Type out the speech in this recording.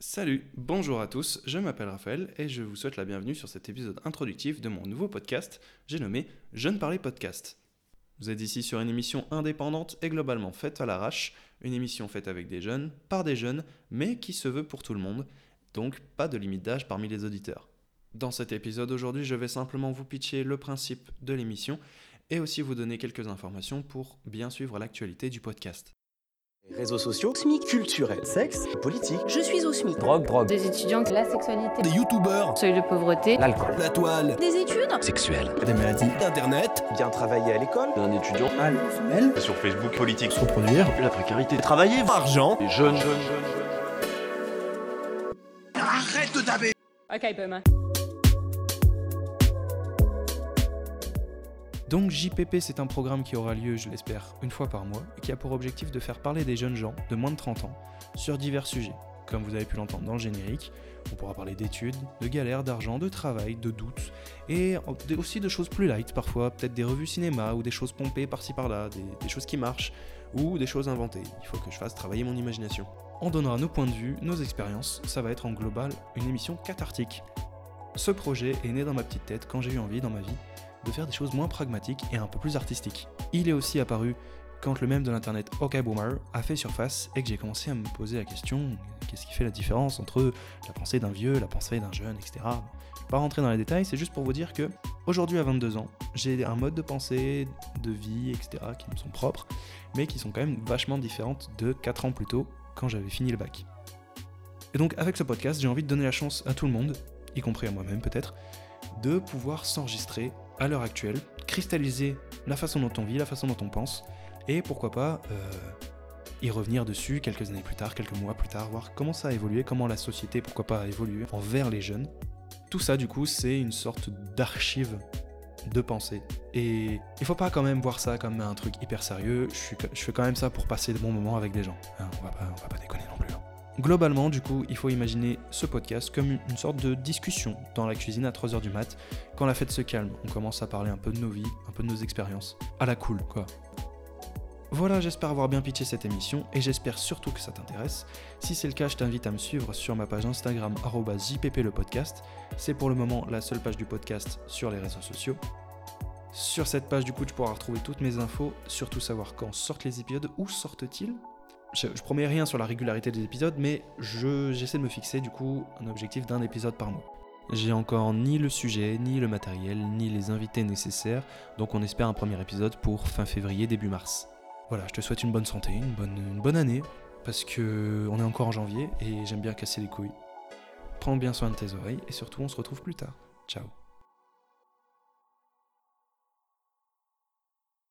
Salut, bonjour à tous, je m'appelle Raphaël et je vous souhaite la bienvenue sur cet épisode introductif de mon nouveau podcast, j'ai nommé Jeune Parler Podcast. Vous êtes ici sur une émission indépendante et globalement faite à l'arrache, une émission faite avec des jeunes, par des jeunes, mais qui se veut pour tout le monde, donc pas de limite d'âge parmi les auditeurs. Dans cet épisode aujourd'hui, je vais simplement vous pitcher le principe de l'émission et aussi vous donner quelques informations pour bien suivre l'actualité du podcast. Réseaux sociaux, SMIC, culturels, sexe, politique, je suis au SMIC. drogue, drogue, Des étudiants, la sexualité, des youtubeurs, seuil de pauvreté, l'alcool, la toile, Des études. Sexuel, des maladies, internet, bien travailler à l'école, d'un étudiant, sur Facebook politique, se reproduire, la précarité, travailler, argent, les jeunes, jeunes, jeunes, jeunes. arrête de taper. Ok, Boomer. Donc JPP, c'est un programme qui aura lieu, je l'espère, une fois par mois et qui a pour objectif de faire parler des jeunes gens de moins de 30 ans sur divers sujets. Comme vous avez pu l'entendre dans le générique, on pourra parler d'études, de galères, d'argent, de travail, de doutes et aussi de choses plus light parfois, peut-être des revues cinéma ou des choses pompées par-ci par-là, des, choses qui marchent ou des choses inventées. Il faut que je fasse travailler mon imagination. On donnera nos points de vue, nos expériences, ça va être en global une émission cathartique. Ce projet est né dans ma petite tête quand j'ai eu envie dans ma vie de faire des choses moins pragmatiques et un peu plus artistiques. Il est aussi apparu quand le même de l'internet OK Boomer a fait surface et que j'ai commencé à me poser la question qu'est-ce qui fait la différence entre la pensée d'un vieux, la pensée d'un jeune, etc. Je vais pas rentrer dans les détails, c'est juste pour vous dire que aujourd'hui à 22 ans, j'ai un mode de pensée, de vie, etc. qui me sont propres, mais qui sont quand même vachement différentes de 4 ans plus tôt quand j'avais fini le bac. Et donc avec ce podcast, j'ai envie de donner la chance à tout le monde, y compris à moi-même peut-être, de pouvoir s'enregistrer à l'heure actuelle, cristalliser la façon dont on vit, la façon dont on pense, et pourquoi pas euh, y revenir dessus quelques années plus tard, quelques mois plus tard, voir comment ça a évolué, comment la société, pourquoi pas, a évolué envers les jeunes. Tout ça, du coup, c'est une sorte d'archive de pensée. Et il faut pas quand même voir ça comme un truc hyper sérieux, je, fais quand même ça pour passer de bons moments avec des gens. Hein, on, va on va pas déconner non plus. Globalement, du coup, il faut imaginer ce podcast comme une- sorte de discussion dans la cuisine à 3h du mat, quand la fête se calme, on commence à parler un peu de nos vies, un peu de nos expériences. À la cool, quoi. Voilà, j'espère avoir bien pitché cette émission et j'espère surtout que ça t'intéresse. Si c'est le cas, je t'invite à me suivre sur ma page Instagram @jpp le podcast. C'est pour le moment la seule page du podcast sur les réseaux sociaux. Sur cette page, du coup, tu pourras retrouver toutes mes infos, surtout savoir quand sortent les épisodes, où sortent-ils? Je, promets rien sur la régularité des épisodes, mais je- j'essaie de me fixer du coup un objectif d'un épisode par mois. J'ai encore ni le sujet, ni le matériel, ni les invités nécessaires, donc on espère un premier épisode pour fin février, début mars. Voilà, je te souhaite une bonne santé, une bonne, bonne année, parce que on est encore en janvier et j'aime bien casser les couilles. Prends bien soin de tes oreilles et surtout on se retrouve plus tard. Ciao.